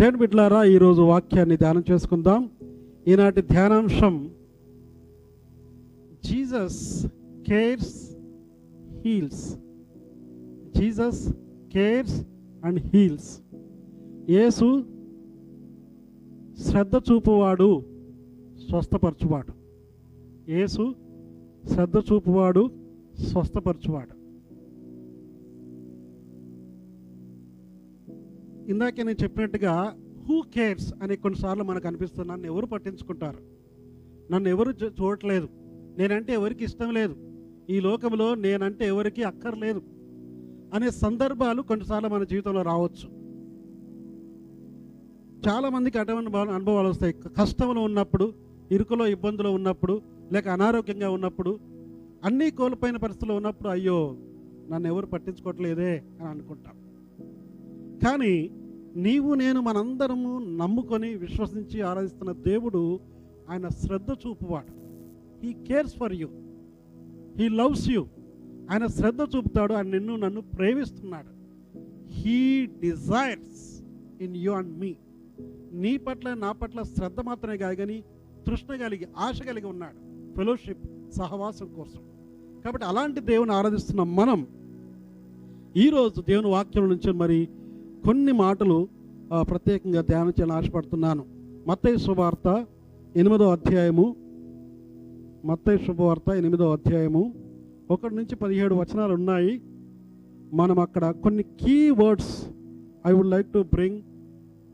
దేవుని బిడ్లారా ఈరోజు వాక్యాన్ని ధ్యానం చేసుకుందాం. ఈనాటి ధ్యానాంశం Jesus cares heals. Jesus cares and heals. యేసు శ్రద్ధ చూపువాడు స్వస్థపరచువాడు. యేసు శ్రద్ధ చూపువాడు స్వస్థపరచువాడు. ఇందాకే నేను చెప్పినట్టుగా హూ కేర్స్ అని కొన్నిసార్లు మనకు అనిపిస్తుంది. నన్ను ఎవరు పట్టించుకుంటారు? నన్ను ఎవరు చూ- చూడట్లేదు. నేనంటే ఎవరికి ఇష్టం లేదు. ఈ లోకంలో నేనంటే ఎవరికి అక్కర్లేదు అనే సందర్భాలు కొన్నిసార్లు మన జీవితంలో రావచ్చు. చాలామందికి అటువంటి అనుభవాలు వస్తాయి. కష్టంలో ఉన్నప్పుడు ఇరుకులో ఇబ్బందులు ఉన్నప్పుడు లేక అనారోగ్యంగా ఉన్నప్పుడు అన్నీ కోల్పోయిన పరిస్థితుల్లో ఉన్నప్పుడు అయ్యో నన్ను ఎవరు పట్టించుకోవట్లేదే అని అనుకుంటాం. కానీ నీవు నేను మనందరము నమ్ముకొని విశ్వసించి ఆరాధిస్తున్న దేవుడు ఆయన శ్రద్ధ చూపువాడు. He cares for you he loves you ఆయన శ్రద్ధ చూపుతాడు. ఆయన నిన్ను నన్ను ప్రేమిస్తున్నాడు. He desires in you and మీ నీ పట్ల నా పట్ల శ్రద్ధ మాత్రమే కాదు కానీ తృష్ణ కలిగి ఆశ కలిగి ఉన్నాడు. ఫెలోషిప్ సహవాసం కోసం. కాబట్టి అలాంటి దేవుని ఆరాధిస్తున్న మనం ఈరోజు దేవుని వాక్యం నుంచి మరి కొన్ని మాటలు ప్రత్యేకంగా ధ్యానం చేయాలని ఆశపడుతున్నాను. మత్తయ్య శుభవార్త ఎనిమిదో అధ్యాయము. మత్తయి శుభవార్త ఎనిమిదో అధ్యాయము. ఒకటి నుంచి పదిహేడు వచనాలు ఉన్నాయి. మనం అక్కడ కొన్ని key words I would like to bring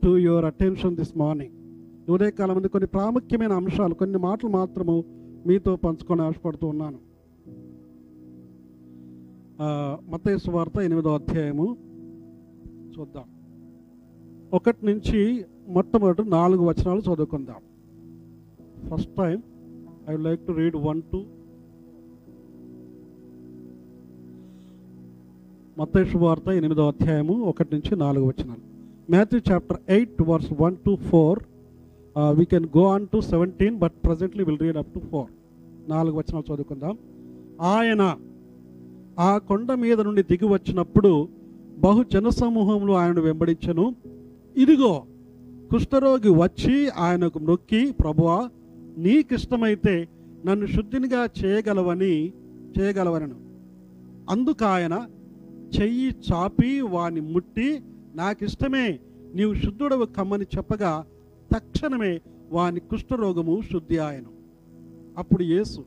to your attention this morning ఉదయకాలం మంది కొన్ని ప్రాముఖ్యమైన అంశాలు కొన్ని మాటలు మాత్రము మీతో పంచుకొని ఆశపడుతూ ఉన్నాను. ఆ, మత్తయి సువార్త ఎనిమిదో అధ్యాయము. చూద్దాం. ఒకటి నుంచి మొట్టమొదటి నాలుగు వచనాలు చదువుకుందాం. First time I would like to read one to Mattayi శుభవార్త ఎనిమిదో అధ్యాయము ఒకటి నుంచి నాలుగు వచనాలు. Matthew chapter eight verse one to four we can go on to seventeen but presently will read up to four నాలుగు వచనాలు చదువుకుందాం. ఆయన ఆ కొండ మీద నుండి దిగి వచ్చినప్పుడు బహు జనసమూహంలో ఆయనను వెంబడించను. ఇదిగో కుష్ఠరోగి వచ్చి ఆయనకు నొక్కి ప్రభువా నీకిష్టమైతే నన్ను శుద్ధినిగా చేయగలవని చేయగలవనను. అందుకు ఆయన చెయ్యి చాపి వాని ముట్టి నాకిష్టమే నీవు శుద్ధుడవు కమ్మని చెప్పగా తక్షణమే వాని కుష్ఠరోగము శుద్ధి ఆయను. అప్పుడు యేసు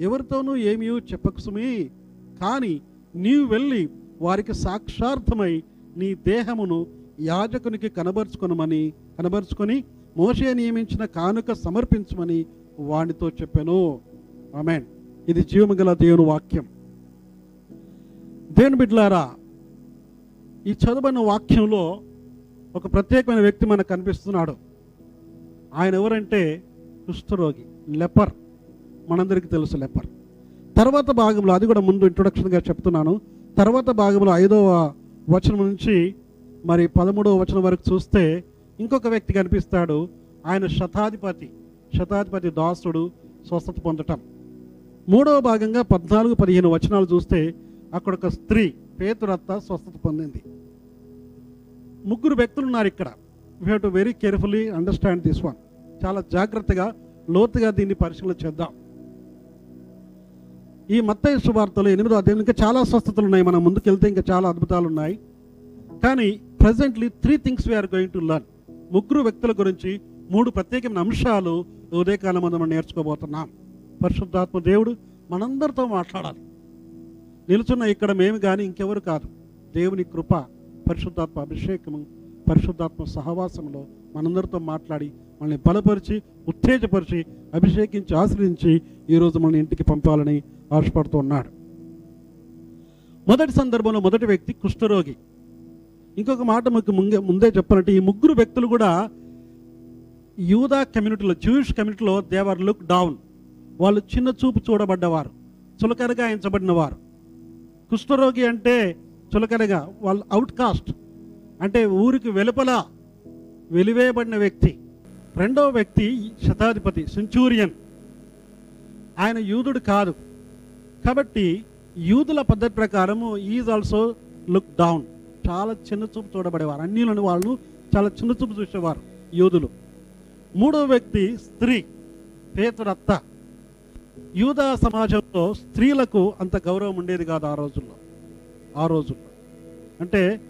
ఎవరితోనూ ఏమీ చెప్పకు సుమి కానీ నీవు వెళ్ళి వారికి సాక్షార్థమై నీ దేహమును యాజకునికి కనబరుచుకొనమని కనబరుచుకొని మోషే నియమించిన కానుక సమర్పించమని వానితో చెప్పాను. ఆమెన్. ఇది జీవమగల దేవుని వాక్యం. దేవుని బిడ్లారా ఈ చదువున్న వాక్యంలో ఒక ప్రత్యేకమైన వ్యక్తి మనకు కనిపిస్తున్నాడు. ఆయన ఎవరంటే కుష్ఠరోగి లెపర్. మనందరికీ తెలుసు లెపర్. తర్వాత భాగంలో అది కూడా ముందు ఇంట్రొడక్షన్గా చెప్తున్నాను. తర్వాత భాగంలో ఐదవ వచనం నుంచి మరి పదమూడవ వచనం వరకు చూస్తే ఇంకొక వ్యక్తి కనిపిస్తాడు. ఆయన శతాధిపతి శతాధిపతి దాసుడు స్వస్థత పొందటం. మూడవ భాగంగా పద్నాలుగు పదిహేను వచనాలు చూస్తే అక్కడ ఒక స్త్రీ పేతురత్త స్వస్థత పొందింది. ముగ్గురు వ్యక్తులు ఉన్నారు ఇక్కడ. We have to very carefully understand this one చాలా జాగ్రత్తగా లోతుగా దీన్ని పరిశీలన చేద్దాం. ఈ మత్తయ్య శుభార్తలు ఎనిమిదో అధ్యాయం ఇంకా చాలా స్వస్థతలు ఉన్నాయి మనం ముందుకెళ్తే ఇంకా చాలా అద్భుతాలు ఉన్నాయి కానీ presently three things we are going to learn ముగ్గురు వ్యక్తుల గురించి మూడు ప్రత్యేకమైన అంశాలు ఉదయకాలం మనం నేర్చుకోబోతున్నాం. పరిశుద్ధాత్మ దేవుడు మనందరితో మాట్లాడాలి. నిలుచున్న ఇక్కడ మేము కానీ ఇంకెవరు కాదు. దేవుని కృప పరిశుద్ధాత్మ అభిషేకము పరిశుద్ధాత్మ సహవాసంలో మనందరితో మాట్లాడి మనల్ని బలపరిచి ఉత్తేజపరిచి అభిషేకించి ఆశ్రయించి ఈరోజు మనల్ని ఇంటికి పంపాలని ఆశపడుతూ ఉన్నాడు మొదటి సందర్భంలో మొదటి వ్యక్తి కుష్ఠరోగి. ఇంకొక మాట మీకు ముందే ముందే చెప్పాలంటే ఈ ముగ్గురు వ్యక్తులు కూడా యూదా కమ్యూనిటీలో జూయిష్ కమ్యూనిటీలో దేవర్ లుక్ డౌన్. వాళ్ళు చిన్న చూపు చూడబడ్డవారు చులకరగా ఎంచబడిన వారు. కుష్ఠరోగి అంటే చులకరగా వాళ్ళు అవుట్ కాస్ట్ అంటే ఊరికి వెలుపల వెలివేయబడిన వ్యక్తి. రెండవ వ్యక్తి శతాధిపతి సెంచూరియన్ ఆయన యూదుడు కాదు. కాబట్టి యూదుల పద్ధతి ప్రకారము ఈజ్ ఆల్సో లుక్ డౌన్. చాలా చిన్న చూపు చూడబడేవారు. అన్నిలోని వాళ్ళు చాలా చిన్న చూపు చూసేవారు యూదులు. మూడో వ్యక్తి స్త్రీ పేతుడత్త యూద సమాజంలో స్త్రీలకు అంత గౌరవం ఉండేది కాదు ఆ రోజుల్లో. ఆ రోజుల్లో. అంటే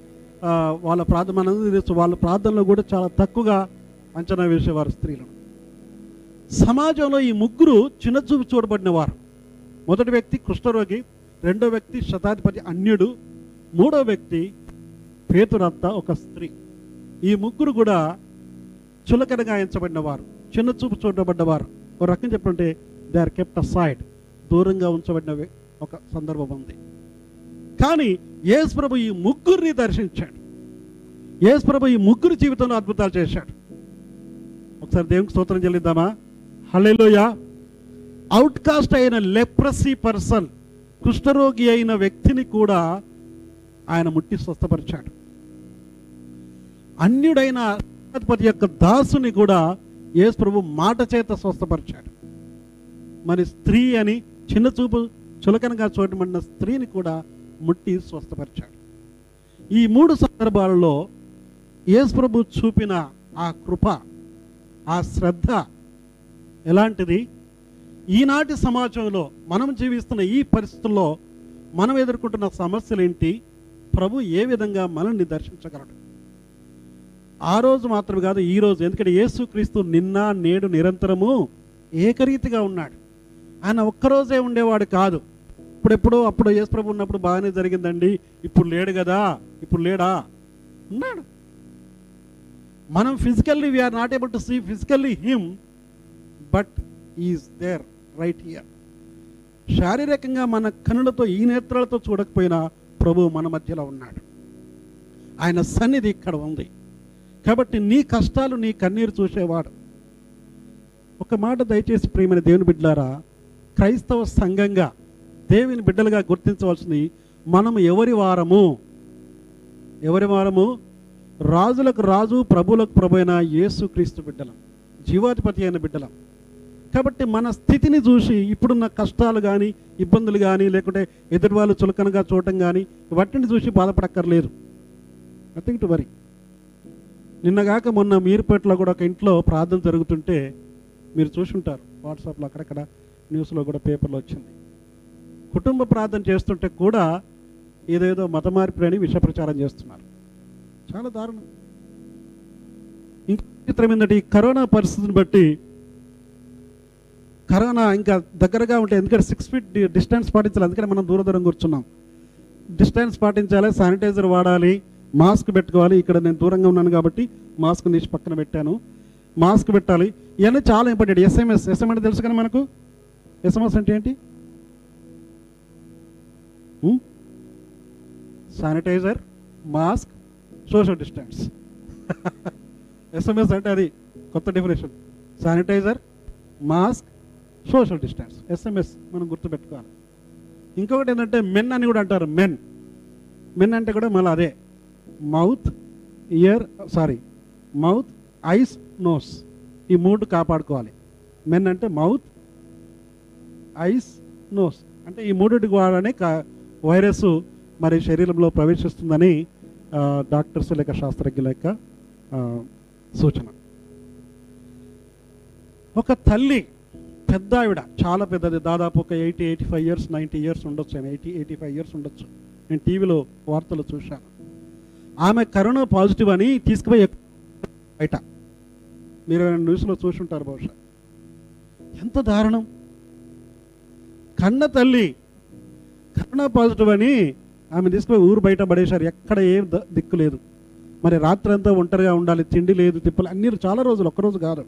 వాళ్ళ ప్రార్థన తెలుసు. వాళ్ళ ప్రార్థనలో కూడా చాలా తక్కువగా అంచనా వేసేవారు స్త్రీలను. సమాజంలో ఈ ముగ్గురు చిన్నచూపు చూడబడిన వారు మొదటి వ్యక్తి కుష్ఠరోగి రెండో వ్యక్తి శతాధిపతి అన్యుడు మూడో వ్యక్తి పేతురత్త ఒక స్త్రీ. ఈ ముగ్గురు కూడా చులకనగా ఎంచబడిన వారు చిన్న చూపు చూడబడ్డవారు. ఒక రకం చెప్పంటే దే ఆర్ కెప్ట్ సైడ్ దూరంగా ఉంచబడిన ఒక సందర్భం ఉంది. కానీ యేసు ప్రభు ఈ ముగ్గురిని దర్శించాడు. యేసు ప్రభు ఈ ముగ్గురు జీవితంలో అద్భుతాలు చేశాడు. ఒకసారి దేవునికి స్తోత్రం చెల్లిద్దామా? హలేలోయా అవుట్కాస్ట్ అయిన లెప్రసీ పర్సన్ కుష్ఠరోగి అయిన వ్యక్తిని కూడా ఆయన ముట్టి స్వస్థపరిచాడు. అన్యుడైన అధిపతి యొక్క దాసుని కూడా యేసు ప్రభు మాట చేత స్వస్థపరిచాడు. మరి స్త్రీ అని చిన్న చూపు చులకనగా చూడబడిన స్త్రీని కూడా ముట్టి స్వస్థపరిచాడు. ఈ మూడు సందర్భాలలో యేసు ప్రభు చూపిన ఆ కృప ఆ శ్రద్ధ ఎలాంటిది? ఈనాటి సమాజంలో మనం జీవిస్తున్న ఈ పరిస్థితుల్లో మనం ఎదుర్కొంటున్న సమస్యలు ఏంటి ప్రభు ఏ విధంగా మనల్ని దర్శించగలడు? ఆ రోజు మాత్రమే కాదు ఈ రోజు. ఎందుకంటే యేసుక్రీస్తు నిన్న నేడు నిరంతరము ఏకరీతిగా ఉన్నాడు. ఆయన ఒక్కరోజే ఉండేవాడు కాదు. ఇప్పుడెప్పుడో అప్పుడు యేసు ప్రభు ఉన్నప్పుడు బాగానే జరిగిందండి. ఇప్పుడు లేడు కదా ఇప్పుడు లేడా? ఉన్నాడు. మనం physically we are not able to see physically him but is there right here శారీరకంగా మన కనులతో ఈ నేత్రాలతో చూడకపోయినా ప్రభు మన మధ్యలో ఉన్నాడు. ఆయన సన్నిధి ఇక్కడ ఉంది. కాబట్టి నీ కష్టాలు నీ కన్నీరు చూసేవాడు. ఒక మాట దయచేసి ప్రియమైన దేవుని బిడ్డలారా క్రైస్తవ సంఘంగా దేవుని బిడ్డలుగా గుర్తించవలసింది మనం ఎవరి వారము? ఎవరి వారము? రాజులకు రాజు ప్రభులకు ప్రభు అయిన యేసుక్రీస్తు బిడ్డలం. జీవాధిపతి అయిన బిడ్డలం. కాబట్టి మన స్థితిని చూసి ఇప్పుడున్న కష్టాలు కానీ ఇబ్బందులు కానీ లేకుంటే ఎదుటి వాళ్ళు చులకనగా చూడటం కానీ వాటిని చూసి బాధపడక్కర్లేదు. నథింగ్ టు వరీ నిన్నగాక మొన్న మీరుపేటలో కూడా ఒక ఇంట్లో ప్రార్థన జరుగుతుంటే మీరు చూసుంటారు. వాట్సాప్లో అక్కడక్కడ న్యూస్లో కూడా పేపర్లో వచ్చింది. కుటుంబ ప్రార్థన చేస్తుంటే కూడా ఏదేదో మత మార్పిడి అని ప్రచారం చేస్తున్నారు. చాలా దారుణం. ఇంకో చిత్రం ఏంటంటే ఈ కరోనా పరిస్థితిని బట్టి కరోనా ఇంకా దగ్గరగా ఉంటే ఎందుకంటే సిక్స్ ఫీట్ డిస్టెన్స్ పాటించాలి. అందుకని మనం దూర దూరం కూర్చున్నాం. డిస్టెన్స్ పాటించాలి శానిటైజర్ వాడాలి మాస్క్ పెట్టుకోవాలి. ఇక్కడ నేను దూరంగా ఉన్నాను కాబట్టి మాస్క్ తీసి పక్కన పెట్టాను. మాస్క్ పెట్టాలి. ఇవన్నీ చాలా ఇంపార్టెంట్ ఎస్ఎంఎస్ ఎస్ఎం అంటే తెలుసు కానీ మనకు? ఎస్ఎంఎస్ అంటే ఏంటి? Sanitiser mask social distance SMS అంటే అది కొత్త definition sanitiser mask social distance SMS మనం గుర్తుపెట్టుకోవాలి. ఇంకొకటి ఏంటంటే మెన్ అని కూడా అంటారు మెన్ మెన్ అంటే కూడా మళ్ళీ అదే. Mouth ear sorry mouth eyes nose ఈ మూడు కాపాడుకోవాలి. మెన్ అంటే మౌత్ ఐస్ నోస్ అంటే ఈ మూడు వాడనే కా వైరస్ మరి శరీరంలో ప్రవేశిస్తుందని డాక్టర్స్ లేక శాస్త్రజ్ఞుల యొక్క సూచన. ఒక తల్లి పెద్ద ఆవిడ చాలా పెద్దది దాదాపు ఒక eighty eighty five years ninety years ఉండొచ్చు ఎయిటీ ఎయిటీ ఫైవ్ ఇయర్స్ ఉండొచ్చు. నేను టీవీలో వార్తలు చూశాను. ఆమె కరోనా పాజిటివ్ అని తీసుకుపోయి బయట. మీరు న్యూస్లో చూసుంటారు బహుశా. ఎంత దారుణం. కన్న తల్లి కరోనా పాజిటివ్ అని ఆమె తీసుకుపోయి ఊరు బయట పడేశారు. ఎక్కడ ఏం ద- దిక్కు లేదు. మరి రాత్రి అంతా ఒంటరిగా ఉండాలి తిండి లేదు తిప్పలు అన్ని చాలా రోజులు ఒక్కరోజు కాదు.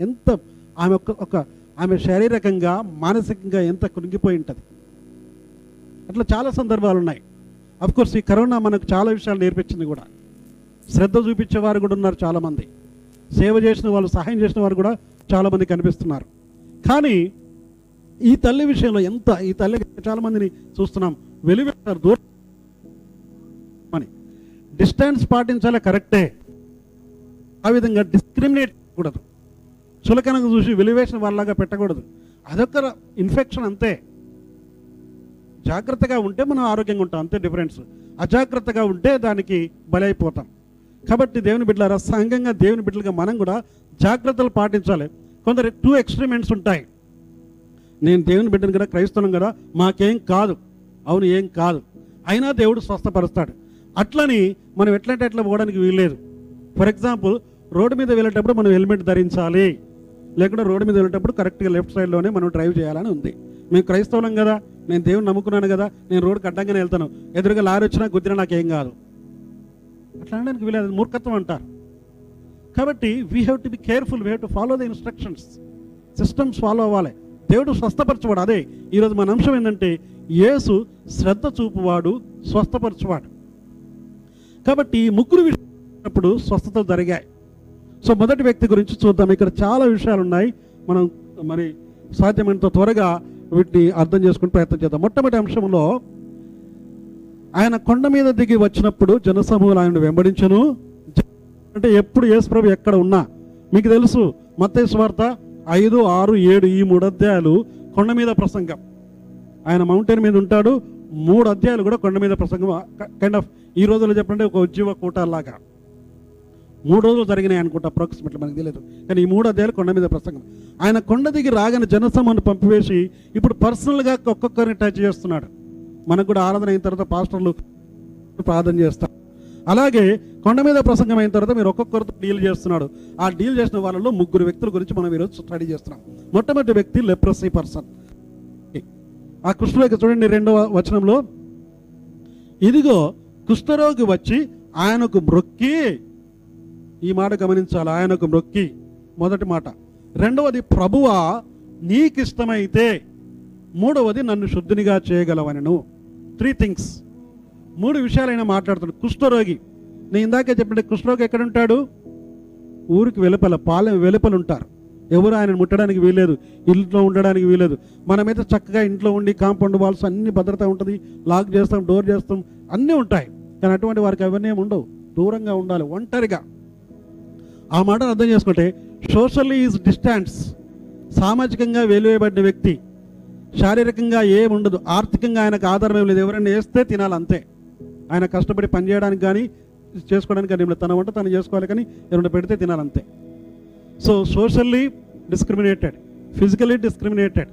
ఎంత ఆమె ఒక ఒక ఆమె శారీరకంగా మానసికంగా ఎంత కునిగిపోయి ఉంటుంది అట్లా చాలా సందర్భాలు ఉన్నాయి అఫ్ కోర్స్ ఈ కరోనా మనకు చాలా విషయాలు నేర్పించింది కూడా. శ్రద్ధ చూపించే వారు కూడా ఉన్నారు చాలామంది. సేవ చేసిన వాళ్ళు సహాయం చేసిన వారు కూడా చాలామంది కనిపిస్తున్నారు. కానీ ఈ తల్లి విషయంలో ఎంత ఈ తల్లి చాలామందిని చూస్తున్నాం. వెలివేస్తారు దూరం. అని. డిస్టెన్స్ పాటించాలి కరెక్టే. ఆ విధంగా డిస్క్రిమినేట్ కూడదు చులకనగా చూసి వెలివేషన్ వాళ్ళలాగా పెట్టకూడదు. అదొక ఇన్ఫెక్షన్ అంతే. జాగ్రత్తగా ఉంటే మనం ఆరోగ్యంగా ఉంటాం అంతే డిఫరెన్స్ అజాగ్రత్తగా ఉంటే దానికి బలైపోతాం. కాబట్టి దేవుని బిడ్డలారా సంఘంగా దేవుని బిడ్డలుగా మనం కూడా జాగ్రత్తలు పాటించాలి. కొందరు టూ ఎక్స్పెరిమెంట్స్ ఉంటాయి. నేను దేవుని బిడ్డను కదా క్రైస్తవం కదా మాకేం కాదు. అవును ఏం కాదు. అయినా దేవుడు స్వస్థపరుస్తాడు. అట్లని మనం ఎట్లంటే ఎట్లా పోవడానికి వీల్లేదు. ఫర్ ఎగ్జాంపుల్ రోడ్డు మీద వెళ్ళేటప్పుడు మనం హెల్మెట్ ధరించాలి. లేకుండా రోడ్డు మీద వెళ్ళేటప్పుడు కరెక్ట్గా లెఫ్ట్ సైడ్లోనే మనం డ్రైవ్ చేయాలని ఉంది. మేము క్రైస్తవులం కదా నేను దేవుని నమ్ముకున్నాను కదా నేను రోడ్డుకి అడ్డంగానే వెళ్తాను. ఎదురుగా లారీ వచ్చినా గుద్దినా నాకేం కాదు. అట్లా అనడానికి వీలేదు మూర్ఖత్వం అంటారు. కాబట్టి we have to be careful we have to follow the instructions systems follow అవ్వాలి. దేవుడు స్వస్థపరచువాడు అదే ఈరోజు మన అంశం ఏంటంటే యేసు శ్రద్ధ చూపువాడు స్వస్థపరచువాడు. కాబట్టి ఈ ముగ్గురు విషయాలు స్వస్థతలు జరిగాయి. సో మొదటి వ్యక్తి గురించి చూద్దాం. ఇక్కడ చాలా విషయాలు ఉన్నాయి మనం మరి సాధ్యమైనంత త్వరగా వీటిని అర్థం చేసుకుని ప్రయత్నం చేద్దాం. మొట్టమొదటి అంశంలో ఆయన కొండ మీద దిగి వచ్చినప్పుడు జనసమూహలు ఆయన వెంబడించను. అంటే ఎప్పుడు యేసుప్రభు ఎక్కడ ఉన్నా మీకు తెలుసు మత్తేశ్వార్త ఐదు ఆరు ఏడు ఈ మూడు అధ్యాయాలు కొండ మీద ప్రసంగం. ఆయన మౌంటైన్ మీద ఉంటాడు. మూడు అధ్యాయాలు కూడా కొండ మీద ప్రసంగం. కైండ్ ఆఫ్ ఈ రోజుల్లో చెప్పండి ఒక ఉద్యోగ కూటాలాగా మూడు రోజులు జరిగినాయి అనుకుంటా అప్రాక్సిమేట్లీ మనకు తెలియదు కానీ ఈ మూడు కొండ మీద ప్రసంగం. ఆయన కొండ దిగి రాగానే జనసమను పంపివేసి ఇప్పుడు పర్సనల్గా ఒక్కొక్కరిని టచ్ చేస్తున్నాడు. మనకు కూడా ఆరాధన అయిన తర్వాత పాస్టర్లు ప్రార్థన చేస్తారు. అలాగే కొండ మీద ప్రసంగం అయిన తర్వాత మీరు ఒక్కొక్కరితో డీల్ చేస్తున్నాడు. ఆ డీల్ చేసిన వాళ్ళలో ముగ్గురు వ్యక్తుల గురించి మనం ఈరోజు స్టడీ చేస్తున్నాం. మొట్టమొదటి వ్యక్తి లెప్రసీ పర్సన్ ఆ కృష్ణుడికి చూడండి రెండవ వచనంలో ఇదిగో కుష్ఠరోగి వచ్చి ఆయనకు మ్రొక్కి ఈ మాట గమనించాలి. ఆయనకు మొక్కి మొదటి మాట. రెండవది ప్రభువా నీకిష్టమైతే మూడవది నన్ను శుద్ధినిగా చేయగలవనను. త్రీ థింగ్స్ మూడు విషయాలైనా మాట్లాడుతున్నాడు. కుష్ఠరోగి. నేను ఇందాకే చెప్పినట్టు కుష్ఠరోగి ఎక్కడ ఉంటాడు ఊరికి వెలుపల పాలెం వెలుపలు ఉంటారు. ఎవరు ఆయన ముట్టడానికి వీలేదు ఇంట్లో ఉండడానికి వీలేదు మనమైతే చక్కగా ఇంట్లో ఉండి కాంపౌండ్ వాల్స్ అన్ని భద్రత ఉంటుంది. లాక్ చేస్తాం డోర్ చేస్తాం అన్నీ ఉంటాయి. కానీ అటువంటి వారికి అవన్నీ ఉండవు. దూరంగా ఉండాలి ఒంటరిగా. ఆ మాట అర్థం చేసుకుంటే సోషల్లీ ఈజ్ డిస్టాన్స్. సామాజికంగా వెలువేయబడిన వ్యక్తి శారీరకంగా ఏముండదు ఉండదు ఆర్థికంగా ఆయనకు ఆధారం ఏం లేదు ఎవరైనా వేస్తే తినాలి అంతే. ఆయన కష్టపడి పని చేయడానికి కానీ చేసుకోవడానికి కానీ తన వంట తను చేసుకోవాలి కానీ ఎవరైనా పెడితే తినాలంతే so socially discriminated physically discriminated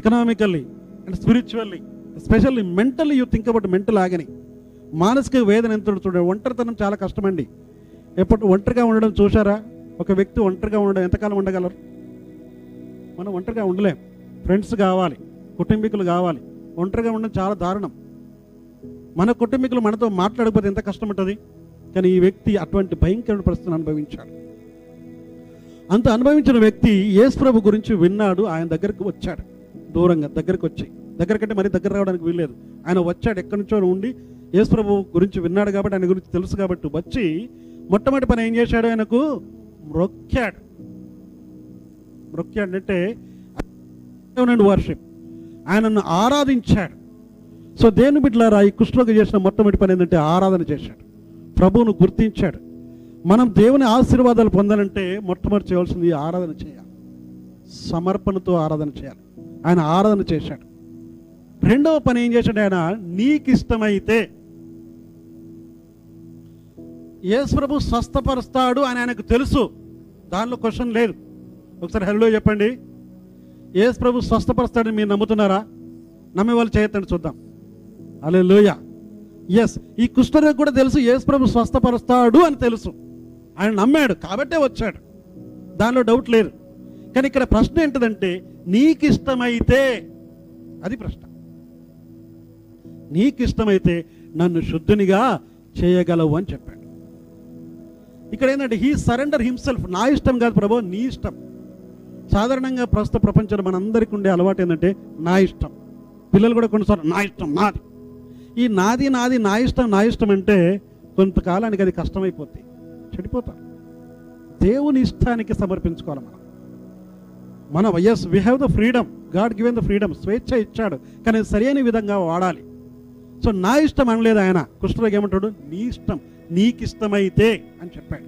economically and spiritually especially mentally you think about mental ఆగని. మానసిక వేదన ఎంత చూడండి ఒంటరితనం చాలా కష్టమండి. ఎప్పుడు ఒంటరిగా ఉండడం చూసారా ఒక వ్యక్తి ఒంటరిగా ఉండడం ఎంతకాలం ఉండగలరు? మనం ఒంటరిగా ఉండలేం. ఫ్రెండ్స్ కావాలి కుటుంబీకులు కావాలి. ఒంటరిగా ఉండడం చాలా దారుణం. మన కుటుంబీకులు మనతో మాట్లాడకపోతే ఎంత కష్టం ఉంటుంది కానీ ఈ వ్యక్తి అటువంటి భయంకరమైన పరిస్థితిని అనుభవించాడు. అంత అనుభవించిన వ్యక్తి యేసు ప్రభు గురించి విన్నాడు ఆయన దగ్గరకు వచ్చాడు. దూరంగా దగ్గరకు వచ్చి. దగ్గరకంటే మరి దగ్గర రావడానికి వీల్లేదు. ఆయన వచ్చాడు ఎక్కడి నుంచో ఉండి యేసు ప్రభు గురించి విన్నాడు కాబట్టి ఆయన గురించి తెలుసు కాబట్టి వచ్చి మొట్టమొదటి పని ఏం చేశాడు ఆయనకు? మ్రొక్కాడు. మ్రొక్కాడు అంటే వర్షిప్. ఆయనను ఆరాధించాడు. సో దేని బిడ్డలారా ఈ కృష్ణకు చేసిన మొట్టమొదటి పని ఏంటంటే ఆరాధన చేశాడు. ప్రభువును గుర్తించాడు. మనం దేవుని ఆశీర్వాదాలు పొందాలంటే మొట్టమొదటి చేయవలసింది ఆరాధన చేయాలి. సమర్పణతో ఆరాధన చేయాలి. ఆయన ఆరాధన చేశాడు. రెండవ పని ఏం చేశాడు ఆయన? నీకు ఇష్టమైతే యేసు ప్రభు స్వస్థపరుస్తాడు అని ఆయనకు తెలుసు. దానిలో క్వశ్చన్ లేదు. ఒకసారి హలో చెప్పండి. యేసు ప్రభు స్వస్థపరుస్తాడని మీరు నమ్ముతున్నారా? నమ్మే వాళ్ళు చేయొద్దండి చూద్దాం. అలే లోయ ఎస్ ఈ కుష్ఠరోగి కూడా తెలుసు యేసు ప్రభు స్వస్థపరుస్తాడు అని తెలుసు. ఆయన నమ్మాడు కాబట్టే వచ్చాడు. దానిలో డౌట్ లేదు. కానీ ఇక్కడ ప్రశ్న ఏంటిదంటే నీకు ఇష్టమైతే అది ప్రశ్న. నీకు ఇష్టమైతే నన్ను శుద్ధునిగా చేయగలవు అని చెప్పాడు. ఇక్కడ ఏంటంటే హీ సరెండర్ హిమ్సెల్ఫ్ నా ఇష్టం కాదు ప్రభు నీ ఇష్టం. సాధారణంగా ప్రస్తుత ప్రపంచంలో మనందరికీ ఉండే అలవాటు ఏంటంటే నా ఇష్టం. పిల్లలు కూడా కొన్నిసార్లు నా ఇష్టం నాది. ఈ నాది నాది నా ఇష్టం నా ఇష్టం అంటే కొంతకాలానికి అది కష్టమైపోతుంది చెడిపోతారు దేవుని ఇష్టానికి సమర్పించుకోవాలి మనం. మనం as we have the freedom God given the freedom స్వేచ్ఛ ఇచ్చాడు. కానీ సరైన విధంగా వాడాలి. సో నా ఇష్టం అనలేదు ఆయన. కృష్ణుడికి ఏమంటాడు? నీ ఇష్టం. నీకు ఇష్టమైతే అని చెప్పాడు.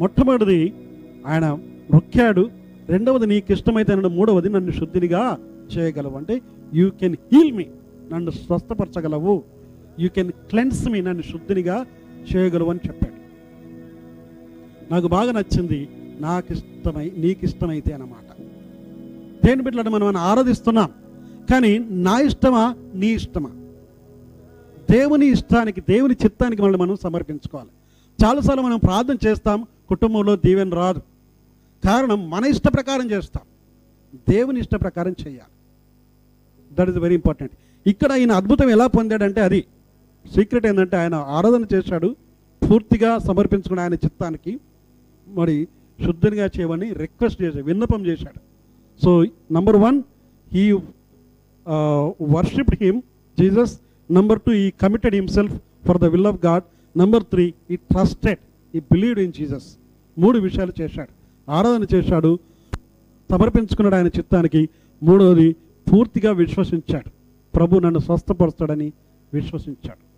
మొట్టమొదటిది ఆయన మొక్కాడు రెండవది నీకు ఇష్టమైతే అన్నాడు. మూడవది నన్ను శుద్ధినిగా చేయగలవు. అంటే యూ కెన్ హీల్ మీ నన్ను స్వస్థపరచగలవు. యూ కెన్ క్లెన్స్ మీ నన్ను శుద్ధినిగా చేయగలవు అని చెప్పాడు. నాకు బాగా నచ్చింది నాకు ఇష్టమై నీకు ఇష్టమైతే అన్నమాట. దేని బిడ్డలను మనం మనం ఆరాధిస్తున్నాం. కానీ నా ఇష్టమా? నీ ఇష్టమా? దేవుని ఇష్టానికి దేవుని చిత్తానికి మనల్ని మనం సమర్పించుకోవాలి. చాలాసార్లు మనం ప్రార్థన చేస్తాం కుటుంబంలో దీవెన రాదు. కారణం మన ఇష్ట ప్రకారం చేస్తాం. దేవుని ఇష్ట ప్రకారం చేయాలి. దట్ ఇస్ వెరీ ఇంపార్టెంట్ ఇక్కడ ఈయన అద్భుతం ఎలా పొందాడంటే అది. సీక్రెట్ ఏంటంటే ఆయన ఆరాధన చేశాడు పూర్తిగా సమర్పించుకుని ఆయన చిత్తానికి మరి శుద్ధంగా చేయమని రిక్వెస్ట్ చేశాడు విన్నపం చేశాడు. So number one he worshipped him Jesus number two he committed himself for the will of God number three he trusted he believed in Jesus మూడు విషయాలు చేశాడు. ఆరాధన చేశాడు. సమర్పించుకున్నాడు ఆయన చిత్తానికి. మూడవది పూర్తిగా విశ్వసించాడు. ప్రభు నన్ను స్వస్థపరుస్తాడని విశ్వసించాడు.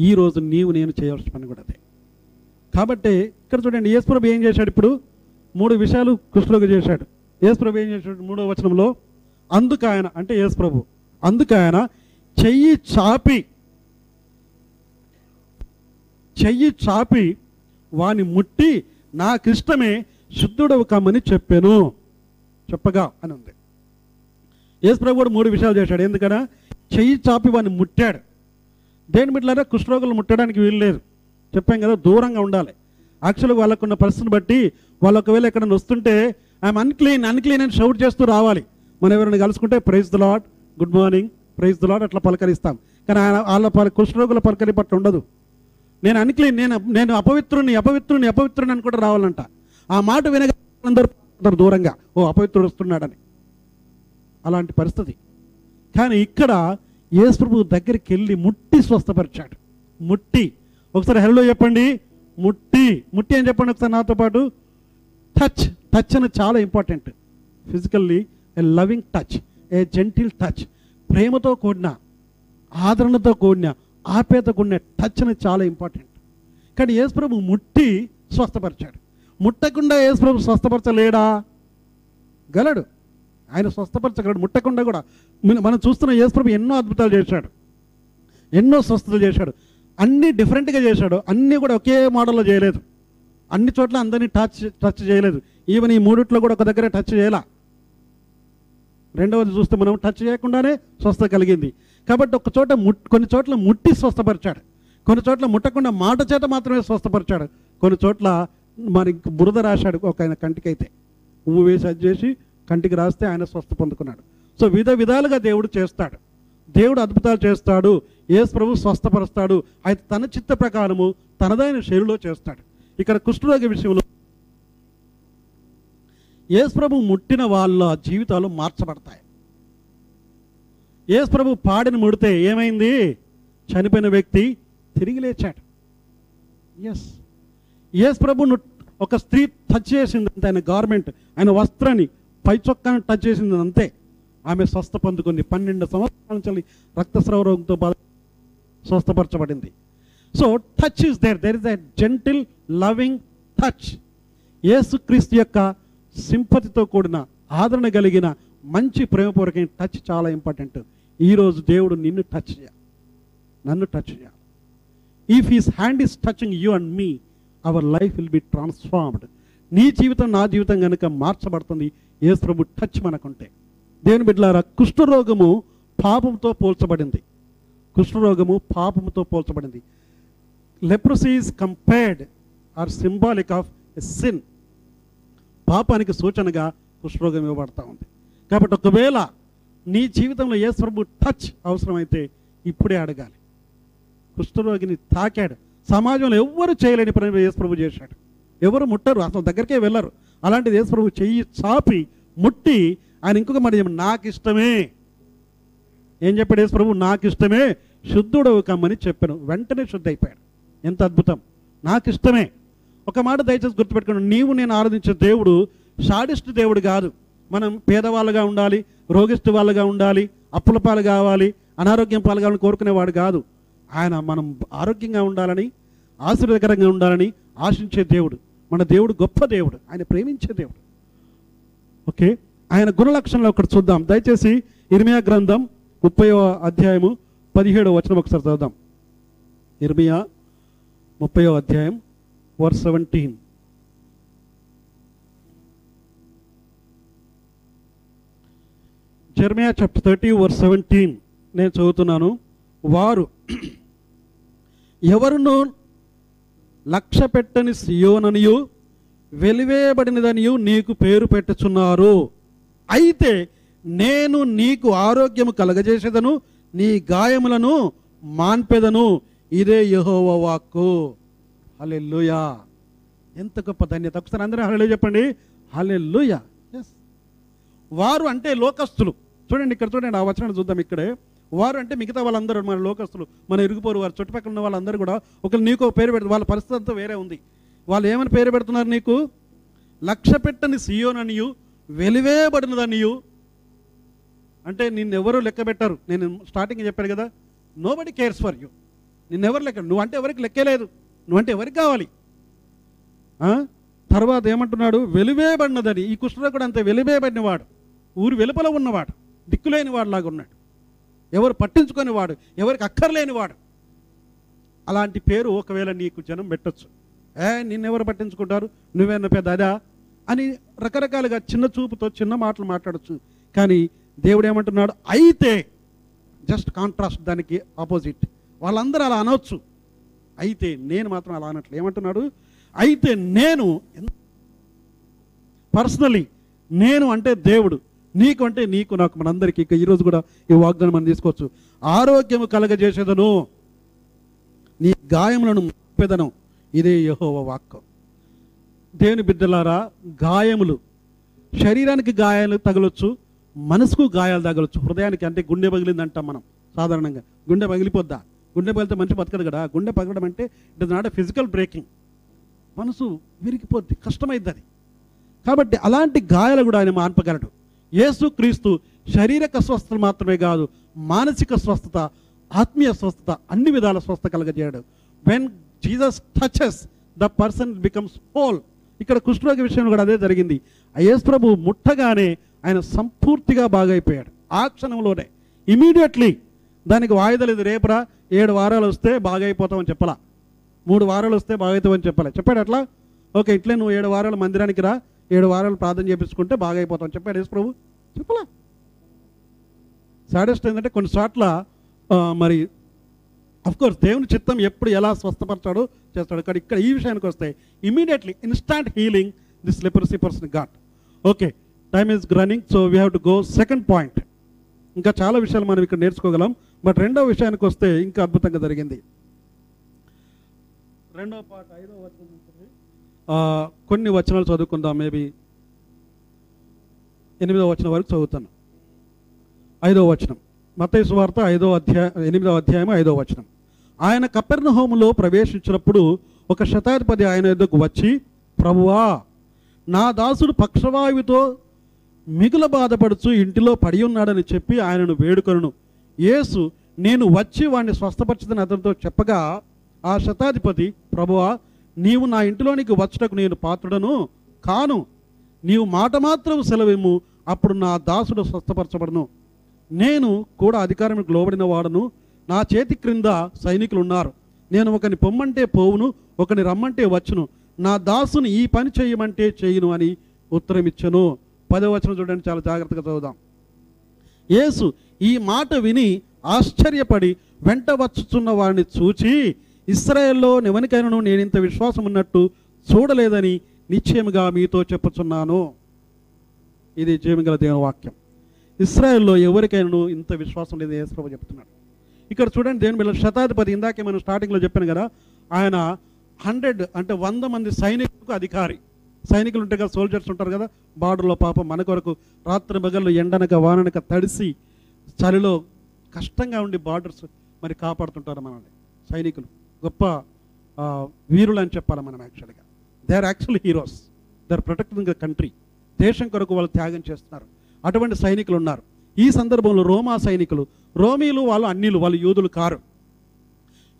ఈ రోజు నీవు నేను చేయవలసిన పని కూడా అదే. కాబట్టి ఇక్కడ చూడండి యేసుప్రభు ఏం చేశాడు ఇప్పుడు? మూడు విషయాలు కృష్ణులకు చేశాడు. యేసుప్రభు ఏం చేశాడు? మూడో వచనంలో అందుకు ఆయన అంటే యేసుప్రభు అందుకు ఆయన చెయ్యి చాపి చెయ్యి చాపి వాని ముట్టి నాకిష్టమే శుద్ధుడవు కమ్మని చెప్పాను. చెప్పగా అని ఉంది యేసుప్రభు కూడా మూడు విషయాలు చేశాడు. ఎందుకనా? చెయ్యి చాపి వాడిని ముట్టాడు. దేని బిడ్డలారా కుష్ఠరోగులు ముట్టడానికి వీలు లేదు. చెప్పాం కదా దూరంగా ఉండాలి. యాక్చువల్గా వాళ్ళకున్న పరిస్థితిని బట్టి వాళ్ళు ఒకవేళ ఎక్కడైనా వస్తుంటే ఐఎమ్ అన్క్లీన్ అన్క్లీన్ అని షౌట్ చేస్తూ రావాలి. మనం ఎవరైనా కలుసుకుంటే praise the Lord good morning praise the Lord అట్లా పలకరిస్తాం. కానీ ఆయన వాళ్ళ పల కుష్ఠరోగుల పలకరి పట్ల ఉండదు. నేను అన్క్లీన్ నేను నేను అపవిత్రుని అపవిత్రుని అపవిత్రుని అని కూడా రావాలంట. ఆ మాట వినగా అందరూ దూరంగా. ఓ అపవిత్రుడు వస్తున్నాడని. అలాంటి పరిస్థితి. కానీ ఇక్కడ యేసుప్రభు దగ్గరికి వెళ్ళి ముట్టి స్వస్థపరిచాడు. ముట్టి. ఒకసారి హెల్లో చెప్పండి. ముట్టి. ముట్టి అని చెప్పండి ఒకసారి నాతో పాటు? టచ్ టచ్ అనేది చాలా important physically a loving touch a gentle touch ప్రేమతో కూడిన ఆదరణతో కూడిన ఆపేత కూడిన టచ్ అనేది చాలా ఇంపార్టెంట్ కానీ యేసుప్రభు ముట్టి స్వస్థపరిచాడు. ముట్టకుండా యేసుప్రభు స్వస్థపరచలేడా? గలడు. ఆయన స్వస్థపరచగలడు. ముట్టకుండా కూడా. మనం చూస్తున్న యేసుప్రభు ఎన్నో అద్భుతాలు చేశాడు. ఎన్నో స్వస్థతలు చేశాడు. అన్నీ డిఫరెంట్గా చేశాడు. అన్నీ కూడా ఒకే మోడల్లో చేయలేదు. అన్ని చోట్ల అందరినీ టచ్ టచ్ చేయలేదు. ఈవెన్ ఈ మూడిట్లో కూడా ఒక దగ్గర టచ్ చేయలా? రెండవది చూస్తే మనం టచ్ చేయకుండానే స్వస్థ కలిగింది. కాబట్టి ఒక చోట కొన్ని చోట్ల ముట్టి స్వస్థపరిచాడు. కొన్ని చోట్ల ముట్టకుండా మాట చేత మాత్రమే స్వస్థపరిచాడు. కొన్ని చోట్ల మరి బురద రాశాడు ఒక ఆయన కంటికైతే. ఉమ్ము వేసి అది చేసి కంటికి రాస్తే ఆయన స్వస్థ పొందుకున్నాడు. సో విధ విధాలుగా దేవుడు చేస్తాడు. దేవుడు అద్భుతాలు చేస్తాడు. ఏసు ప్రభు స్వస్థపరుస్తాడు. అయితే తన చిత్త ప్రకారము తనదైన శైలిలో చేస్తాడు. ఇక్కడ కుష్ఠరోగ విషయంలో యేసుప్రభు ముట్టిన వాళ్ళ జీవితాలు మార్చబడతాయి. యేసుప్రభు పాడిని పాడిన ముడితే ఏమైంది? చనిపోయిన వ్యక్తి తిరిగి లేచాడు. ఎస్ యేసు ప్రభును ఒక స్త్రీ టచ్ చేసింది అంతే ఆయన గార్మెంట్ ఆయన వస్త్రాన్ని పై చొక్కాను టచ్ చేసింది అంతే. ఆమె స్వస్థ పొందుకుంది. పన్నెండు సంవత్సరాల నుంచి రక్తస్రావ రోగంతో బాధ స్వస్థపరచబడింది. So touch is there there is a gentle loving touch Yesu Kristu యొక్క సింపతితో కూడిన ఆదరణ కలిగిన మంచి ప్రేమపూర్వకమైన టచ్ చాలా ఇంపార్టెంట్ ఈరోజు దేవుడు నిన్ను టచ్ చేయాలి. నన్ను టచ్ చేయాలి. If his hand is touching you and me our life will be transformed నీ జీవితం నా జీవితం కనుక మార్చబడుతుంది. ఏసు ప్రభు టచ్ మనకుంటే. దేవుని బిడ్డలారా కుష్ఠరోగము పాపంతో పోల్చబడింది. కుష్ఠరోగము పాపముతో పోల్చబడింది. Leprosy is compared or symbolic of a sin పాపానికి సూచనగా కుష్ఠరోగం ఇవ్వబడతా ఉంది. కాబట్టి ఒకవేళ నీ జీవితంలో ఏ టచ్ అవసరమైతే ఇప్పుడే అడగాలి. కుష్ఠరోగిని తాకాడు. సమాజంలో ఎవ్వరు చేయలేని పని యేసుప్రభు చేశాడు. ఎవరు ముట్టరు అసలు దగ్గరికే వెళ్ళరు. అలాంటిది యేసు చెయ్యి చాపి ముట్టి ఆయన ఇంకొక మాట చెప్పాడు, నాకు ఇష్టమే ఏం చెప్పాడు యేసు నాకు ఇష్టమే శుద్ధుడవు కమ్మని చెప్పాను. వెంటనే శుద్ధి అయిపోయాడు ఎంత అద్భుతం. నాకు ఇష్టమే ఒక మాట దయచేసి గుర్తుపెట్టుకోండి. నీవు నేను ఆరాధించే దేవుడు షాడిస్ట్ దేవుడు కాదు. మనం పేదవాళ్ళుగా ఉండాలి రోగిస్తు వాళ్ళుగా ఉండాలి అప్పుల పాలు కావాలి అనారోగ్యం పాలు కావాలని కోరుకునేవాడు కాదు. ఆయన మనం ఆరోగ్యంగా ఉండాలని ఆశీర్వదకరంగా ఉండాలని ఆశించే దేవుడు. మన దేవుడు గొప్ప దేవుడు. ఆయన ప్రేమించే దేవుడు. ఓకే? ఆయన గుణలక్షణంలో ఒకటి చూద్దాం. దయచేసి ఇర్మియా గ్రంథం ముప్పై అధ్యాయము పదిహేడవ వచనం ఒకసారి చదువుదాం. ఇర్మియా ముప్పయో అధ్యాయం verse seventeen Jeremiah chapter thirty verse seventeen నేను చదువుతున్నాను. వారు ఎవరును లక్ష్య పెట్టని సియోననియు వెలివేయబడినదనియు నీకు పేరు పెట్టుచున్నారు. అయితే నేను నీకు ఆరోగ్యము కలగజేసేదను నీ గాయములను మాన్పెదను. ఇదే యహోవ వాక్కు. హలే లూయా ఎంత గొప్ప ధన్యత. ఒకసారి అందరూ హలే చెప్పండి. హలే లూయా ఎస్ వారు అంటే లోకస్తులు. చూడండి ఇక్కడ చూడండి ఆ వచనాన్ని చూద్దాం ఇక్కడే. వారు అంటే మిగతా వాళ్ళందరూ మన లోకస్తులు. మన ఇరుగుపోరు వారు చుట్టుపక్కల ఉన్న వాళ్ళందరూ కూడా ఒకరు నీకు ఒక పేరు పెడుతుంది వాళ్ళ పరిస్థితి అంతా వేరే ఉంది. వాళ్ళు ఏమని పేరు పెడుతున్నారు నీకు? లక్ష్య పెట్టని సీయోననియు వెలివేయబడినదనియు అంటే నిన్నెవరూ లెక్క పెట్టారు. నేను స్టార్టింగ్ చెప్పాను కదా. నో బడి కేర్స్ ఫర్ యూ నిన్నెవరు లెక్క నువ్వు అంటే ఎవరికి లెక్కే లేదు. నువ్వంటే ఎవరికి కావాలి? తర్వాత ఏమంటున్నాడు? వెలివేయబడినదని. ఈ కుష్ఠుడు అంత అంతే వెలివేయబడినవాడు. ఊరు వెలుపల ఉన్నవాడు. దిక్కులేని వాడులాగా ఉన్నాడు. ఎవరు పట్టించుకునేవాడు ఎవరికి అక్కర్లేనివాడు. అలాంటి పేరు ఒకవేళ నీకు జనం పెట్టొచ్చు. ఏ నిన్నెవరు పట్టించుకుంటారు? నువ్వేనా పెద్ద అదా అని రకరకాలుగా చిన్న చూపుతో చిన్న మాటలు మాట్లాడచ్చు. కానీ దేవుడు ఏమంటున్నాడు? అయితే జస్ట్ కాంట్రాస్ట్ దానికి ఆపోజిట్ వాళ్ళందరూ అలా అనవచ్చు అయితే నేను మాత్రం అలా అనట్లు ఏమంటున్నాడు? అయితే నేను పర్సనలీ నేను అంటే దేవుడు నీకు అంటే నీకు నాకు మనందరికీ ఇక ఈరోజు కూడా ఈ వాగ్దానం మనం తీసుకోవచ్చు. ఆరోగ్యము కలగజేసేదను. నీ గాయములను పెదను ఇదే యహోవ వాక్యం దేవుని బిడ్డలారా గాయములు. శరీరానికి గాయాలు తగలొచ్చు మనసుకు గాయాలు తగలొచ్చు. హృదయానికి అంటే గుండె పగిలిందంటాం మనం సాధారణంగా. గుండె పగిలిపోద్దా? గుండె పగిలితే మంచి బతకదు కదా. గుండె పగలడం అంటే it is not a physical breaking మనసు విరిగిపోద్ది కష్టమైద్ది అది కాబట్టి అలాంటి గాయాలు కూడా ఆయన మాన్పగలడు. యేసు క్రీస్తు శారీరక స్వస్థత మాత్రమే కాదు మానసిక స్వస్థత ఆత్మీయ స్వస్థత అన్ని విధాల స్వస్థ కలగజేయడు. When Jesus touches the person becomes whole ఇక్కడ కుష్ఠరోగి విషయంలో కూడా అదే జరిగింది. ఆ యేసు ప్రభు ముట్టగానే ఆయన సంపూర్తిగా బాగైపోయాడు. ఆ క్షణంలోనే ఇమీడియట్లీ దానికి వాయిదా లేదు రేపరా ఏడు వారాలు వస్తే బాగైపోతామని చెప్పలా. మూడు వారాలు వస్తే బాగైతామని చెప్పలే. చెప్పాడు అట్లా ఓకే ఇట్లే నువ్వు ఏడు వారాలు మందిరానికి రా ఏడు వారాలు ప్రార్థన చేపించుకుంటే బాగైపోతాం చెప్పాడు యేసు ప్రభు. చెప్పలా. సాడెస్ట్ ఏంటంటే కొన్ని చోట్ల మరి కోర్స్ దేవుని చిత్తం ఎప్పుడు ఎలా స్వస్థపరచాడో చేస్తాడు. కానీ ఇక్కడ ఈ విషయానికి వస్తే immediately instant healing this leprosy person got okay time is running so we have to go second point ఇంకా చాలా విషయాలు మనం ఇక్కడ నేర్చుకోగలం. బట్ రెండో విషయానికి వస్తే ఇంకా అద్భుతంగా జరిగింది. రెండో పాట ఐదో వచనం కొన్ని వచనాలు చదువుకుందాం మేబీ ఎనిమిదో వచనం వరకు చదువుతాను. ఐదో వచనం. మత్తయి సువార్త ఐదో అధ్యాయం ఎనిమిదో అధ్యాయం ఐదో వచనం. ఆయన కపెర్ణ హోములో ప్రవేశించినప్పుడు ఒక శతాధిపతి ఆయన ఎదుకు వచ్చి ప్రభువా నా దాసుడు పక్షవాయువుతో మిగుల బాధపడుచు ఇంటిలో పడి ఉన్నాడని చెప్పి ఆయనను వేడుకొనును. యేసు నేను వచ్చి వాడిని స్వస్థపరచదని అతనితో చెప్పగా ఆ శతాధిపతి ప్రభువా నీవు నా ఇంటిలోనికి వచ్చటకు నేను పాత్రుడను కాను. నీవు మాట మాత్రం సెలవేము అప్పుడు నా దాసుడు స్వస్థపరచబడను. నేను కూడా అధికారానికి లోబడిన వాడను. నా చేతి క్రింద సైనికులు ఉన్నారు నేను ఒకని పొమ్మంటే పోవును ఒకని రమ్మంటే వచ్చును. నా దాసుని ఈ పని చేయమంటే చేయను అని ఉత్తరం ఇచ్చను పదవచనం చూడండి చాలా జాగ్రత్తగా చదువుదాం. యేసు ఈ మాట విని ఆశ్చర్యపడి వెంట వచ్చుచున్న వారిని చూచి ఇస్రాయేల్లో ఎవరికైనాను నేను ఇంత విశ్వాసం ఉన్నట్టు చూడలేదని నిశ్చయముగా మీతో చెప్పుచున్నాను. ఇది జీవగల దేవుని వాక్యం. ఇస్రాయెల్లో ఎవరికైనాను ఇంత విశ్వాసం లేదు యేసుప్రభు చెప్తున్నాడు. ఇక్కడ చూడండి దేవుని బిడ్డ శతాధిపతి ఇందాకే మనం స్టార్టింగ్లో చెప్పాను కదా ఆయన హండ్రెడ్ అంటే వంద మంది సైనికులకు అధికారి. సైనికులు ఉంటాయి కదా సోల్జర్స్ ఉంటారు కదా బార్డర్లో పాపం మన కొరకు రాత్రి మగళ్ళు ఎండనక వాననక తడిసి చలిలో కష్టంగా ఉండి బార్డర్స్ మరి కాపాడుతుంటారు మనల్ని. సైనికులు. గొప్ప వీరులు అని చెప్పాలి మనం యాక్చువల్గా they are actual heroes they are protecting the country దేశం కొరకు వాళ్ళు త్యాగం చేస్తున్నారు. అటువంటి సైనికులు ఉన్నారు. ఈ సందర్భంలో రోమా సైనికులు రోమీలు వాళ్ళు అన్నిలు వాళ్ళు యూదులు కారు.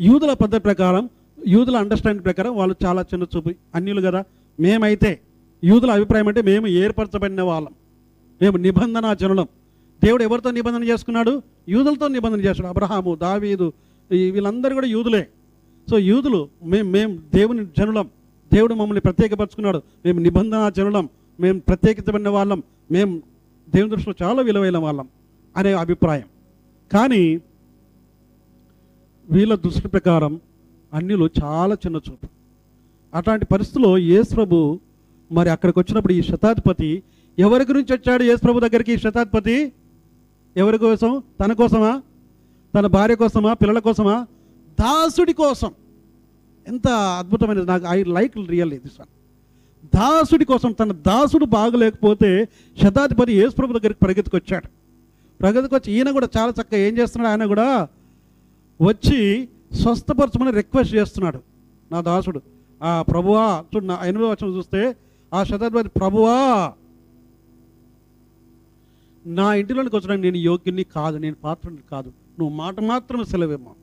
యూదుల పద్ధతి ప్రకారం యూదుల అండర్స్టాండింగ్ ప్రకారం వాళ్ళు చాలా చిన్న చూపు అన్యులు కదా. మేమైతే యూదుల అభిప్రాయం అంటే మేము ఏర్పరచబడిన వాళ్ళం. మేము నిబంధన జనులం దేవుడు ఎవరితో నిబంధన చేసుకున్నాడు? యూదులతో నిబంధన చేస్తున్నాడు అబ్రహాము దావీదు వీళ్ళందరూ కూడా యూదులే. సో యూదులు మేము మేము దేవుని జనులం. దేవుడు మమ్మల్ని ప్రత్యేకపరచుకున్నాడు. మేము నిబంధన జనులం. మేము ప్రత్యేకించబడిన వాళ్ళం. మేము దేవుని దృష్టిలో చాలా విలువైన వాళ్ళం అనే అభిప్రాయం. కానీ వీళ్ళ దృష్టి ప్రకారం అన్యులు చాలా చిన్న చూపు. అట్లాంటి పరిస్థితుల్లో యేసు ప్రభు మరి అక్కడికి వచ్చినప్పుడు ఈ శతాధిపతి ఎవరి గురించి వచ్చాడు? యేసు ప్రభు దగ్గరికి ఈ శతాధిపతి? ఎవరి కోసం? తన కోసమా? తన భార్య కోసమా? పిల్లల కోసమా? దాసుడి కోసం. ఎంత అద్భుతమైనది. నాకు I like real this one. దాసుడి కోసం తన దాసుడు బాగలేకపోతే శతాధిపతి యేసు ప్రభు దగ్గరికి పరిగెత్తుకొచ్చాడు. ప్రగతికొచ్చి ఈయన కూడా చాలా చక్కగా ఏం చేస్తున్నాడు? ఆయన కూడా వచ్చి స్వస్థపరచమని రిక్వెస్ట్ చేస్తున్నాడు. నా దాసుడు ఆ ప్రభువా చూడు నా ఎనిమిదో వచ్చిన చూస్తే ఆ శతాధిపతి ప్రభువా నా ఇంటిలోనికి వచ్చడానికి నేను యోగ్యుని కాదు నేను పాత్రని కాదు. నువ్వు మాట మాత్రం సెలవేమో.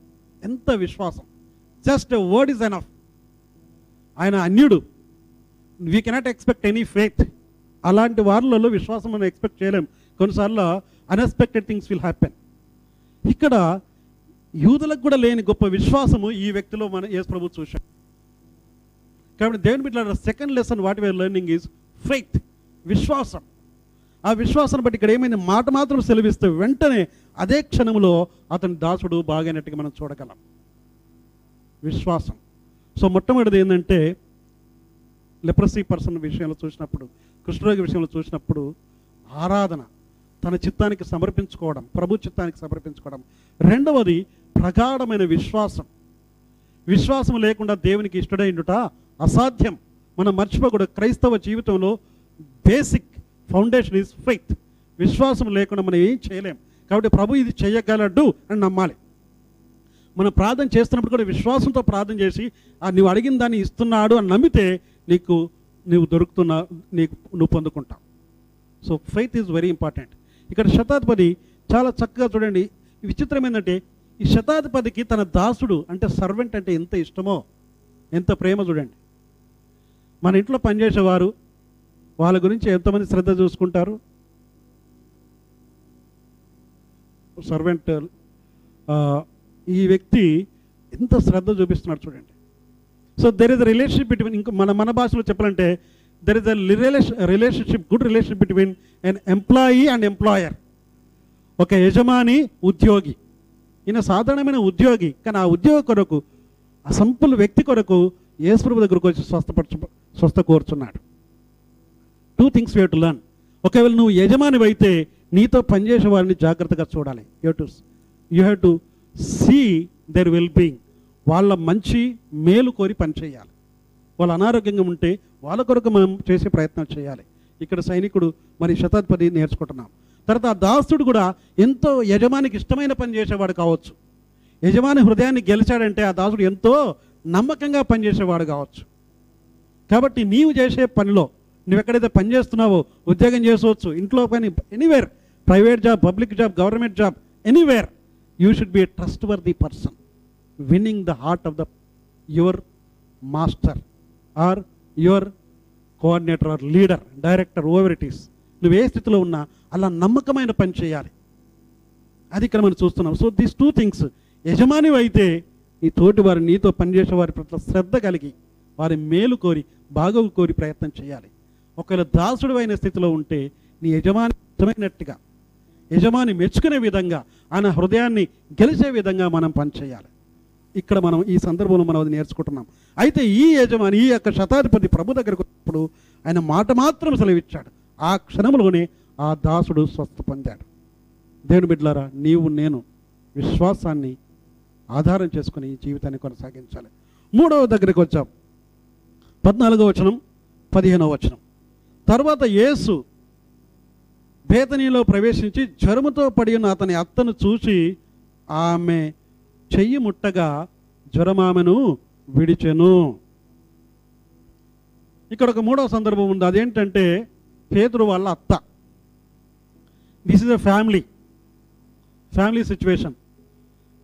ఎంత విశ్వాసం. జస్ట్ వర్డ్ ఇస్ ఎనఫ్ ఆయన అన్యుడు. We cannot expect any faith అలాంటి వారిలో విశ్వాసం మనం ఎక్స్పెక్ట్ చేయలేం. కొన్నిసార్లు అన్ఎక్స్పెక్టెడ్ థింగ్స్ విల్ హ్యాపెన్ ఇక్కడ యూదులకు కూడా లేని గొప్ప విశ్వాసము ఈ వ్యక్తిలో మన యేసు ప్రభు చూశాం కాబట్టి దేవుని బిడ్డ second lesson what we're learning is faith విశ్వాసం. ఆ విశ్వాసాన్ని బట్టి ఇక్కడ ఏమైంది? మాట మాత్రం సెలవిస్తే వెంటనే అదే క్షణంలో అతని దాసుడు బాగైనట్టుగా మనం చూడగలం. విశ్వాసం. సో మొట్టమొదటిది ఏంటంటే లెప్రసీ పర్సన్ విషయంలో చూసినప్పుడు కృష్ణరోగి విషయంలో చూసినప్పుడు ఆరాధన తన చిత్తానికి సమర్పించుకోవడం ప్రభు చిత్తానికి సమర్పించుకోవడం. రెండవది ప్రగాఢమైన విశ్వాసం. విశ్వాసం లేకుండా దేవునికి ఇష్టడైండుట అసాధ్యం. మనం మర్చిపోకూడదు. క్రైస్తవ జీవితంలో బేసిక్ ఫౌండేషన్ ఈజ్ ఫెయిత్ విశ్వాసం లేకుండా మనం ఏం చేయలేం. కాబట్టి ప్రభు ఇది చేయగలడు అని నమ్మాలి. మనం ప్రార్థన చేస్తున్నప్పుడు కూడా విశ్వాసంతో ప్రార్థన చేసి ఆ నువ్వు అడిగిన దాన్ని ఇస్తున్నాడు అని నమ్మితే నీకు నువ్వు దొరుకుతున్న నీకు నువ్వు పొందుకుంటావు. So faith is very important ఇక్కడ శతాధిపతి చాలా చక్కగా చూడండి. విచిత్రం ఏంటంటే ఈ శతాధిపతికి తన దాసుడు అంటే సర్వెంట్ అంటే ఎంత ఇష్టమో ఎంత ప్రేమ చూడండి. మన ఇంట్లో పనిచేసేవారు వాళ్ళ గురించి ఎంతమంది శ్రద్ధ చూసుకుంటారు? సర్వెంట్ ఈ వ్యక్తి ఎంత శ్రద్ధ చూపిస్తున్నాడు చూడండి. So there is relationship between ఇంకా మన మన భాషలో చెప్పాలంటే there is a relation relationship good relationship between an employee and employer ఒక యజమాని ఉద్యోగి. ఈయన సాధారణమైన ఉద్యోగి కానీ ఆ ఉద్యోగ కొరకు ఆ వ్యక్తి కొరకు యేసుప్రభు దగ్గరకు వచ్చి స్వస్థపరచు స్వస్థ కోరుచున్నాడు. Two things you to learn ఒకవేళ నువ్వు యజమాని అయితే నీతో పనిచేసే వారిని జాగ్రత్తగా చూడాలి. You to you have to see their well being వాళ్ళ మంచి మేలు కోరి పనిచేయాలి వాళ్ళు అనారోగ్యంగా ఉంటే వాళ్ళ కొరకు మనం చేసే ప్రయత్నం చేయాలి. ఇక్కడ సైనికుడు మరి శతాధిపతి నేర్చుకుంటున్నాం. తర్వాత ఆ దాసుడు కూడా ఎంతో యజమానికి ఇష్టమైన పని చేసేవాడు కావచ్చు. యజమాని హృదయాన్ని గెలిచాడంటే ఆ దాసుడు ఎంతో నమ్మకంగా పనిచేసేవాడు కావచ్చు. కాబట్టి నీవు చేసే పనిలో నువ్వు ఎక్కడైతే పని చేస్తున్నావో ఉద్యోగం చేసుకోవచ్చు ఇంట్లో పని anywhere private job public job government job anywhere you should be a trustworthy person winning the heart of the your master or your coordinator or leader director over it is నువ్వు ఏ స్థితిలో ఉన్నా అలా నమ్మకమైన పని చేయాలి. అది ఇక్కడ మనం చూస్తున్నాం. సో దీస్ టూ థింగ్స్ యజమాని అయితే నీ తోటి వారు నీతో పనిచేసే వారి పట్ల శ్రద్ధ కలిగి వారి మేలు కోరి బాగోగు కోరి ప్రయత్నం చేయాలి. ఒకవేళ దాసుడు అయిన స్థితిలో ఉంటే నీ యజమాని ఇష్టమైనట్టుగా యజమాని మెచ్చుకునే విధంగా ఆయన హృదయాన్ని గెలిచే విధంగా మనం పనిచేయాలి. ఇక్కడ మనం ఈ సందర్భంలో మనం అది నేర్చుకుంటున్నాం. అయితే ఈ యజమాని ఈ యొక్క శతాధిపతి ప్రభు దగ్గరకు వచ్చినప్పుడు ఆయన మాట మాత్రం సెలవిచ్చాడు. ఆ క్షణంలోనే ఆ దాసుడు స్వస్థ పొందాడు. దేవుని బిడ్డలారా నీవు నేను విశ్వాసాన్ని ఆధారం చేసుకుని జీవితాన్ని కొనసాగించాలి. మూడవ దగ్గరికి వచ్చాం. పద్నాలుగో వచనం పదిహేనవ వచనం. తర్వాత యేసు బేతనీలో ప్రవేశించి జ్వరముతో పడి ఉన్న అతని అత్తను చూసి ఆమె చెయ్యి ముట్టగా జ్వరమామెను విడిచెను. ఇక్కడ ఒక మూడవ సందర్భం ఉంది. అదేంటంటే పేతురు వాళ్ళ అత్త. This is a family family situation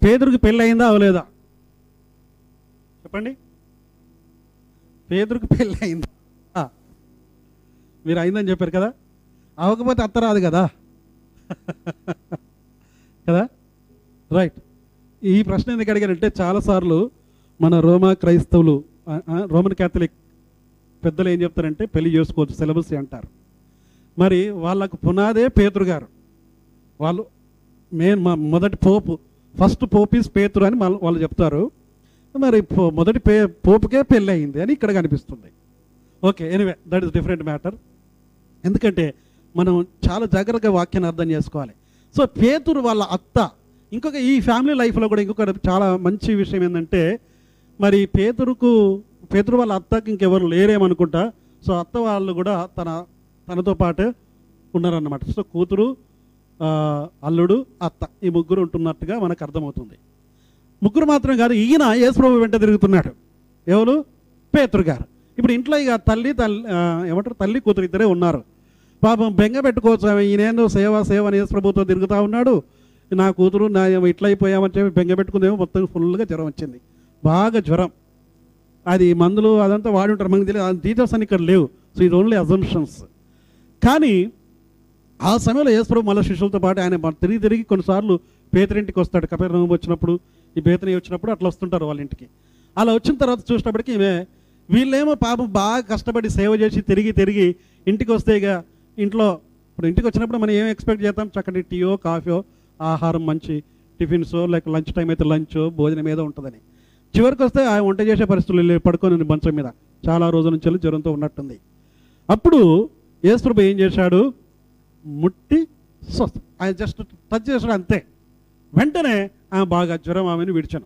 పేదరికి పెళ్ళి అయిందా అవలేదా? చెప్పండి. పేదరికి పెళ్ళి అయిందా మీరు అయిందని చెప్పారు కదా? అవ్వకపోతే అత్త రాదు కదా? కదా? రైట్. ఈ ప్రశ్న ఎందుకు అడిగారంటే చాలాసార్లు మన రోమా క్రైస్తవులు రోమన్ క్యాథలిక్ పెద్దలు ఏం చెప్తారంటే పెళ్ళి చేసుకోవచ్చు సిలబస్ అంటారు. మరి వాళ్ళకు పునాదే పేతురు గారు. వాళ్ళు మెయిన్ మా మొదటి పోపు ఫస్ట్ పోప్ పేతురు అని వాళ్ళు చెప్తారు. మరి పో- మొదటి పే పోపుకే పెళ్ళి అయింది అని ఇక్కడ కనిపిస్తుంది. Okay anyway that is different matter. ఎందుకంటే మనం చాలా జాగ్రత్తగా వాక్యాన్ని అర్థం చేసుకోవాలి. సో పేతురు వాళ్ళ అత్త ఇంకొక ఈ ఫ్యామిలీ లైఫ్లో కూడా ఇంకొక చాలా మంచి విషయం ఏంటంటే మరి పేతురుకు పేతురు వాళ్ళ అత్తకి ఇంకెవరు లేరేమనుకుంటా సో అత్త వాళ్ళు కూడా తన తనతో పాటు ఉన్నారన్నమాట. సో కూతురు అల్లుడు అత్త ఈ ముగ్గురు ఉంటున్నట్టుగా మనకు అర్థమవుతుంది. ముగ్గురు మాత్రం కాదు ఈయన యేసుప్రభు వెంట తిరుగుతున్నాడు. ఎవరు? పేతురు గారు. ఇప్పుడు ఇంట్లో ఇక తల్లి తల్లి ఏమంటారు? తల్లి కూతురు ఇద్దరే ఉన్నారు. పాపం బెంగ పెట్టుకోవచ్చు ఆమె. ఈయనేందో సేవ సేవ అని ప్రభుత్వం తిరుగుతూ ఉన్నాడు. నా కూతురు నా ఏమో ఇట్లా అయిపోయామని చెప్పి బెంగ పెట్టుకుందేమో మొత్తం ఫుల్గా జ్వరం వచ్చింది. బాగా జ్వరం. అది మందులు అదంతా వాడి ఉంటారు. మనకు తెలియదు. డీటెయిల్స్ అని ఇక్కడ లేవు. సో ఇది ఓన్లీ అజంప్షన్స్ కానీ ఆ సమయంలో యేసుప్రభు మళ్ళీ శిష్యులతో పాటు ఆయన తిరిగి తిరిగి కొన్నిసార్లు పేతరింటికి వస్తాడు. కపేరం వచ్చినప్పుడు ఈ పేతని వచ్చినప్పుడు అట్లా వస్తుంటారు వాళ్ళ ఇంటికి. అలా వచ్చిన తర్వాత చూసినప్పటికీ ఈమె వీళ్ళేమో పాపం బాగా కష్టపడి సేవ చేసి తిరిగి తిరిగి ఇంటికి వస్తే ఇక ఇంట్లో ఇప్పుడు ఇంటికి వచ్చినప్పుడు మనం ఏం ఎక్స్పెక్ట్ చేస్తాం చక్కటి టీయో కాఫీయో ఆహారం మంచి టిఫిన్సో లేక లంచ్ టైం అయితే లంచ్ భోజనం ఏదో ఉంటుందని. చివరికి వస్తే ఆ వంట చేసే పరిస్థితులు పడుకొని మంచం మీద చాలా రోజుల నుంచి జ్వరంతో ఉన్నట్టుంది. అప్పుడు యేసుప్రభు ఏం చేశాడు? ముట్టి స్వస్థ ఆయన జస్ట్ టచ్ చేశాడు అంతే. వెంటనే ఆమె బాగా జ్వరం ఆమెను విడిచాను.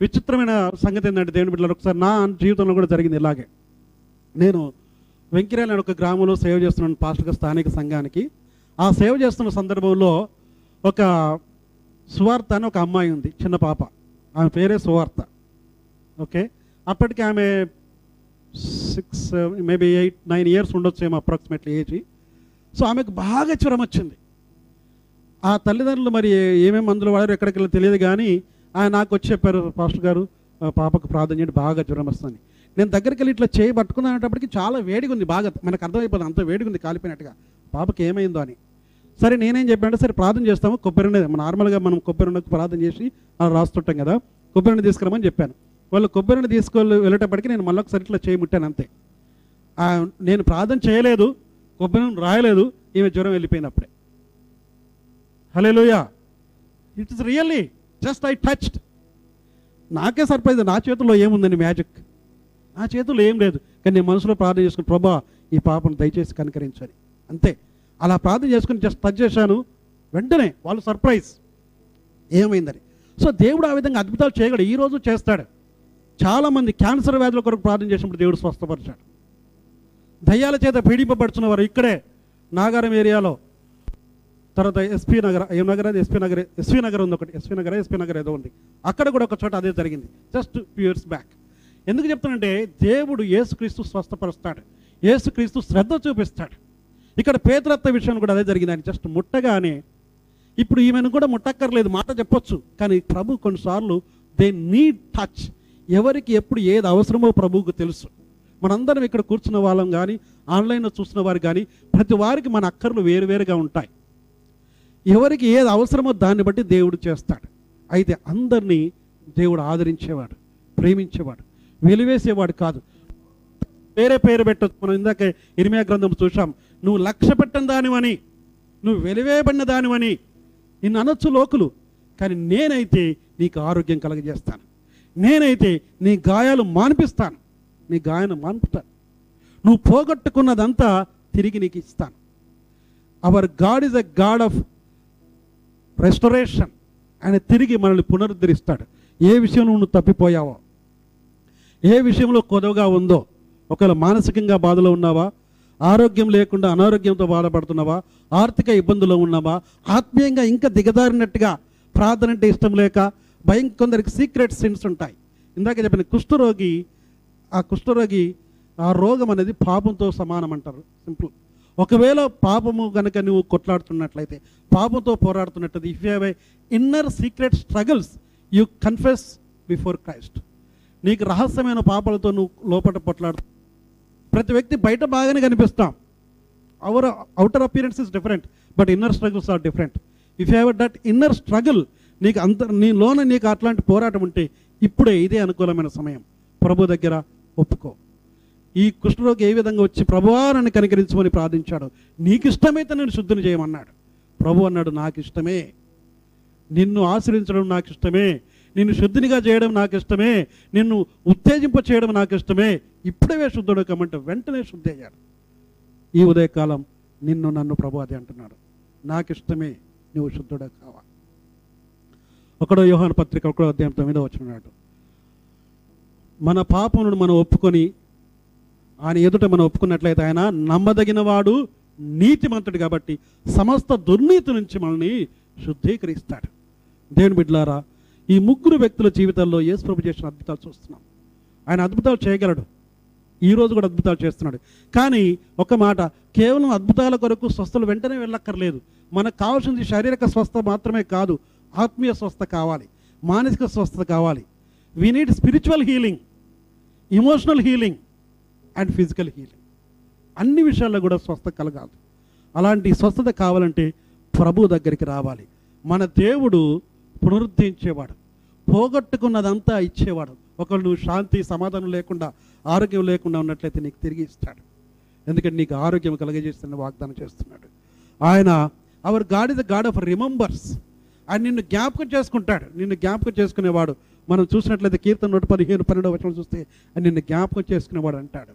విచిత్రమైన సంగతి ఏంటంటే దేవుని బిడ్డలు ఒకసారి నా జీవితంలో కూడా జరిగింది ఇలాగే. నేను వెంకిరాల అనే ఒక గ్రామంలో సేవ చేస్తున్నాను పాస్టర్గా స్థానిక సంఘానికి. ఆ సేవ చేస్తున్న సందర్భంలో ఒక సువార్త అని ఒక అమ్మాయి ఉంది చిన్న పాప. ఆమె పేరే సువార్త. ఓకే? అప్పటికి ఆమె six maybe eight nine years ఉండొచ్చేమో అప్రాక్సిమేట్లీ ఏజ్ సో ఆమెకు బాగా జ్వరం వచ్చింది. ఆ తల్లిదండ్రులు మరి ఏమేమి మందులు వాడారు ఎక్కడికి వెళ్ళి తెలియదు కానీ ఆయన నాకు వచ్చి చెప్పారు పాస్టర్ గారు ఆ పాపకు ప్రార్థన చేయండి బాగా జ్వరం వస్తుంది. నేను దగ్గరికి వెళ్ళి ఇట్లా చేయి పట్టుకున్నప్పటికీ చాలా వేడిగా ఉంది బాగా మనకు అర్థమైపోతుంది అంత వేడిగా ఉంది కాలిపోయినట్టుగా. పాపకి ఏమైందో అని. సరే నేనేం చెప్పాను సరే ప్రార్థన చేస్తాము కొబ్బరి నార్మల్గా మనం కొబ్బరినకు ప్రార్థన చేసి అలా రాస్తుంటాం కదా కొబ్బరిని తీసుకురామని చెప్పాను. వాళ్ళు కొబ్బరిని తీసుకొని వెళ్ళేటప్పటికి నేను మళ్ళీ ఒకసారి ఇట్లా చేయి ముట్టాను అంతే. నేను ప్రార్థన చేయలేదు కొబ్బరిని రాయలేదు ఈమె జ్వరం వెళ్ళిపోయినప్పుడే. Hallelujah it's really just I touched. నాకే సర్ప్రైజ్ నా చేతుల్లో ఏముందండి మ్యాజిక్? నా చేతుల్లో ఏం లేదు. కానీ నేను మనసులో ప్రార్థన చేసుకుని ప్రభా ఈ పాపను దయచేసి కనికరించాలి అంతే. అలా ప్రార్థన చేసుకుని జస్ట్ టచ్ చేశాను. వెంటనే వాళ్ళు సర్ప్రైజ్ ఏమైందని. సో దేవుడు ఆ విధంగా అద్భుతాలు చేయగలడు. ఈ రోజు చేస్తాడు. చాలామంది క్యాన్సర్ వ్యాధుల కొరకు ప్రార్థన చేసినప్పుడు దేవుడు స్వస్థపరిచాడు. దయ్యాల చేత పీడింపబడుతున్న వారు ఇక్కడే నాగారం ఏరియాలో. తర్వాత ఎస్పీ నగర్ ఏం నగర్? అది ఎస్పీ నగర్ ఎస్పీ నగర్ ఉంది ఒకటి. ఎస్పీ నగర్ ఎస్పీ నగర్ ఏదో ఉంది. అక్కడ కూడా ఒక చోట అదే జరిగింది. జస్ట్ ఫ్యూ ఇయర్స్ బ్యాక్ ఎందుకు చెప్తానంటే దేవుడు యేసుక్రీస్తు స్వస్థపరుస్తాడు. యేసుక్రీస్తు శ్రద్ధ చూపిస్తాడు. ఇక్కడ పేదరత్వ విషయం కూడా అదే జరిగింది ఆయన జస్ట్ ముట్టగానే ఇప్పుడు ఈమెను కూడా ముట్టక్కర్లేదు మాట చెప్పొచ్చు. కానీ ప్రభు కొన్నిసార్లు దే నీడ్ టచ్. ఎవరికి ఎప్పుడు ఏది అవసరమో ప్రభువుకు తెలుసు. మనందరం ఇక్కడ కూర్చున్న వాళ్ళం కానీ ఆన్లైన్లో చూసిన వారు కానీ ప్రతి వారికి మన అక్కర్లు వేరువేరుగా ఉంటాయి. ఎవరికి ఏది అవసరమో దాన్ని బట్టి దేవుడు చేస్తాడు. అయితే అందరినీ దేవుడు ఆదరించేవాడు ప్రేమించేవాడు. వెలివేసేవాడు కాదు. వేరే పేరు పెట్టచ్చు మనం ఇందాక ఇరిమియా గ్రంథం చూసాం నువ్వు లక్ష్య పెట్టని దానివని నువ్వు వెలివేయబడిన దానివని నిన్ను అనొచ్చు లోకులు. కానీ నేనైతే నీకు ఆరోగ్యం కలగజేస్తాను. నేనైతే నీ గాయాలు మాన్పిస్తాను. నీ గాయాన్ని మాన్పుతాను. నువ్వు పోగొట్టుకున్నదంతా తిరిగి నీకు ఇస్తాను. Our God is a God of restoration ఆయన తిరిగి మనల్ని పునరుద్ధరిస్తాడు. ఏ విషయంలో నువ్వు తప్పిపోయావో ఏ విషయంలో కొదవగా ఉందో ఒకవేళ మానసికంగా బాధలో ఉన్నావా ఆరోగ్యం లేకుండా అనారోగ్యంతో బాధపడుతున్నావా ఆర్థిక ఇబ్బందుల్లో ఉన్నావా ఆత్మీయంగా ఇంకా దిగదారినట్టుగా ప్రార్థన అంటే ఇష్టం లేక భయం కొందరికి సీక్రెట్ సిన్స్ ఉంటాయి. ఇందాక చెప్పిన కుష్ఠరోగి ఆ కుష్ఠరోగి ఆ రోగం అనేది పాపంతో సమానం అంటారు సింపుల్. ఒకవేళ పాపము కనుక నువ్వు కొట్లాడుతున్నట్లయితే పాపంతో పోరాడుతున్నట్టు if you have a inner secret struggles you confess before Christ నీకు రహస్యమైన పాపాలతో నువ్వు లోపల పొట్లాడు. ప్రతి వ్యక్తి బయట బాగానే కనిపిస్తాం. Our outer appearance is different but inner struggles are different if have that inner struggle నీకు అంత నీ లోన నీకు అట్లాంటి పోరాటం ఉంటే ఇప్పుడే ఇదే అనుకూలమైన సమయం. ప్రభు దగ్గర ఒప్పుకో. ఈ కుష్ఠరోగి ఏ విధంగా వచ్చి ప్రభువారని కనికరించమని ప్రార్థించాడు నీకు ఇష్టమైతే నేను శుద్ధిని చేయమన్నాడు. ప్రభు అన్నాడు నాకు ఇష్టమే నిన్ను ఆశ్రయించడం నాకు ఇష్టమే నిన్ను శుద్ధినిగా చేయడం నాకు ఇష్టమే నిన్ను ఉత్తేజింప చేయడం నాకు ఇష్టమే ఇప్పుడే శుద్ధుడు కమ్మంటే వెంటనే శుద్ధి అయ్యాడు. ఈ ఉదయకాలం నిన్ను నన్ను ప్రభు అది అంటున్నాడు. నాకు ఇష్టమే నువ్వు శుద్ధుడే కావా. ఒకడో యోహాన పత్రిక ఒకడో అధ్యాయం తొమ్మిదో వచ్చినాడు మన పాపమును మనం ఒప్పుకొని ఆయన ఎదుట మనం ఒప్పుకున్నట్లయితే ఆయన నమ్మదగిన వాడు నీతిమంతుడు కాబట్టి సమస్త దుర్నీతి నుంచి మనల్ని శుద్ధీకరిస్తాడు. దేవుని బిడ్డలారా ఈ ముగ్గురు వ్యక్తుల జీవితాల్లో యేసు ప్రభు చేసిన అద్భుతాలు చూస్తున్నాం. ఆయన అద్భుతాలు చేయగలడు. ఈ రోజు కూడా అద్భుతాలు చేస్తున్నాడు. కానీ ఒక మాట కేవలం అద్భుతాల కొరకు స్వస్థలు వెంటనే వెళ్ళక్కర్లేదు. మనకు కావాల్సింది శారీరక స్వస్థ మాత్రమే కాదు ఆత్మీయ స్వస్థ కావాలి మానసిక స్వస్థత కావాలి. We need spiritual healing emotional healing and physical healing అన్ని విషయాల్లో కూడా స్వస్థ కలగాలి. అలాంటి స్వస్థత కావాలంటే ప్రభు దగ్గరికి రావాలి. మన దేవుడు పునరుద్ధరించేవాడు పోగొట్టుకున్నదంతా ఇచ్చేవాడు. ఒకళ్ళు నువ్వు శాంతి సమాధానం లేకుండా ఆరోగ్యం లేకుండా ఉన్నట్లయితే నీకు తిరిగి ఇస్తాడు. ఎందుకంటే నీకు ఆరోగ్యం కలగజేస్తున్న వాగ్దానం చేస్తున్నాడు. ఆయన our God is the God of remembers ఆయన నిన్ను జ్ఞాపకం చేసుకుంటాడు. నిన్ను జ్ఞాపకం చేసుకునేవాడు. మనం చూసినట్లయితే కీర్తన నూట పదిహేను పన్నెండవ వచనం చూస్తే ఆయన నిన్ను జ్ఞాపకం చేసుకునేవాడు అంటాడు.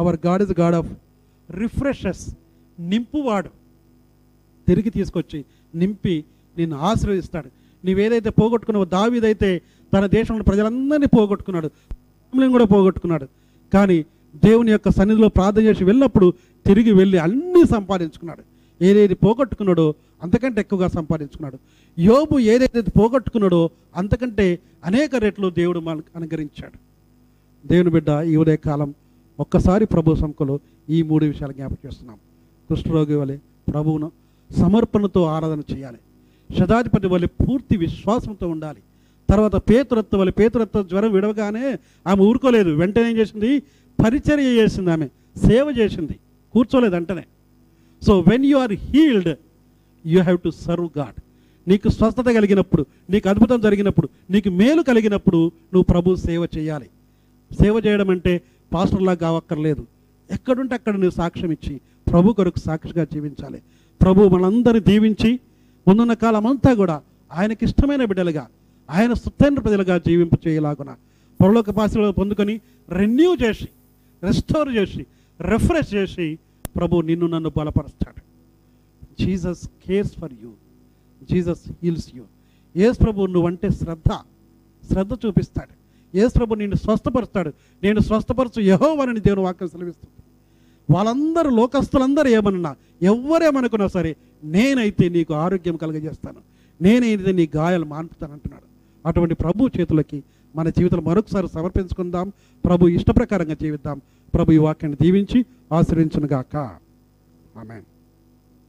Our God is God of refreshes నింపువాడు. తిరిగి తీసుకొచ్చి నింపి నిన్ను ఆశ్రయిస్తాడు నీవేదైతే పోగొట్టుకున్నావో దావీదైతే తన దేశంలో ప్రజలందరినీ పోగొట్టుకున్నాడు. కూడా పోగొట్టుకున్నాడు. కానీ దేవుని యొక్క సన్నిధిలో ప్రార్థన చేసి వెళ్ళినప్పుడు తిరిగి వెళ్ళి అన్నీ సంపాదించుకున్నాడు. ఏదేది పోగొట్టుకున్నాడో అంతకంటే ఎక్కువగా సంపాదించుకున్నాడు. యోబు ఏదైతే పోగొట్టుకున్నాడో అంతకంటే అనేక రెట్లు దేవుడు మనకు అనుగ్రహించాడు. దేవుని బిడ్డ ఈ ఉదయ కాలం ఒక్కసారి ప్రభు సంఖలో ఈ మూడు విషయాలు జ్ఞాపకం చేస్తున్నాం. కృష్ణరోగి వలె ప్రభువును సమర్పణతో ఆరాధన చేయాలి. శతాధిపతి వలె పూర్తి విశ్వాసంతో ఉండాలి. తర్వాత పేతురత్వ వల్ల పేతురత్వ జ్వరం విడవగానే ఆమె ఊరుకోలేదు. వెంటనే ఏం చేసింది? పరిచర్య చేసింది ఆమె సేవ చేసింది. కూర్చోలేదు వెంటనే so when you are healed you have to serve God నీకు స్వస్థత కలిగినప్పుడు నీకు అద్భుతం జరిగినప్పుడు నీకు మేలు కలిగినప్పుడు నువ్వు ప్రభు సేవ చేయాలి. సేవ చేయడం అంటే పాస్టర్లా కావక్కర్లేదు. ఎక్కడుంటే అక్కడ నువ్వు సాక్ష్యం ఇచ్చి ప్రభు కొరకు సాక్షిగా జీవించాలి. ప్రభు మనందరినీ దీవించి ముందున్న కాలం అంతా కూడా ఆయనకి ఇష్టమైన బిడ్డలుగా ఆయన సుత్తైన ప్రజలుగా జీవింపు చేయలాగున పరలోక పాసలో పొందుకొని రెన్యూ చేసి రెస్టోర్ చేసి రిఫ్రెష్ చేసి ప్రభు నిన్ను నన్ను బలపరుస్తాడు. Jesus cares for you Jesus heals you Yesu ప్రభు నువ్వంటే శ్రద్ధ శ్రద్ధ చూపిస్తాడు. ఏసు ప్రభు నిన్ను స్వస్థపరుస్తాడు. నేను స్వస్థపరచు యహోవనని దేవుని వాక్యం సెలవిస్తుంది. వాళ్ళందరూ లోకస్తులందరూ ఏమన్నా ఎవరేమనుకున్నా సరే నేనైతే నీకు ఆరోగ్యం కలగజేస్తాను. నేనైతే నీ గాయాలు మాన్పుతాను అంటున్నాడు. అటువంటి ప్రభు చేతులకి మన జీవితంలో మరొకసారి సమర్పించుకుందాం. ప్రభు ఇష్టప్రకారంగా జీవిద్దాం. ప్రభు ఈ వాక్యాన్ని దీవించి ఆశ్రయించునుగాక ఆమెన్.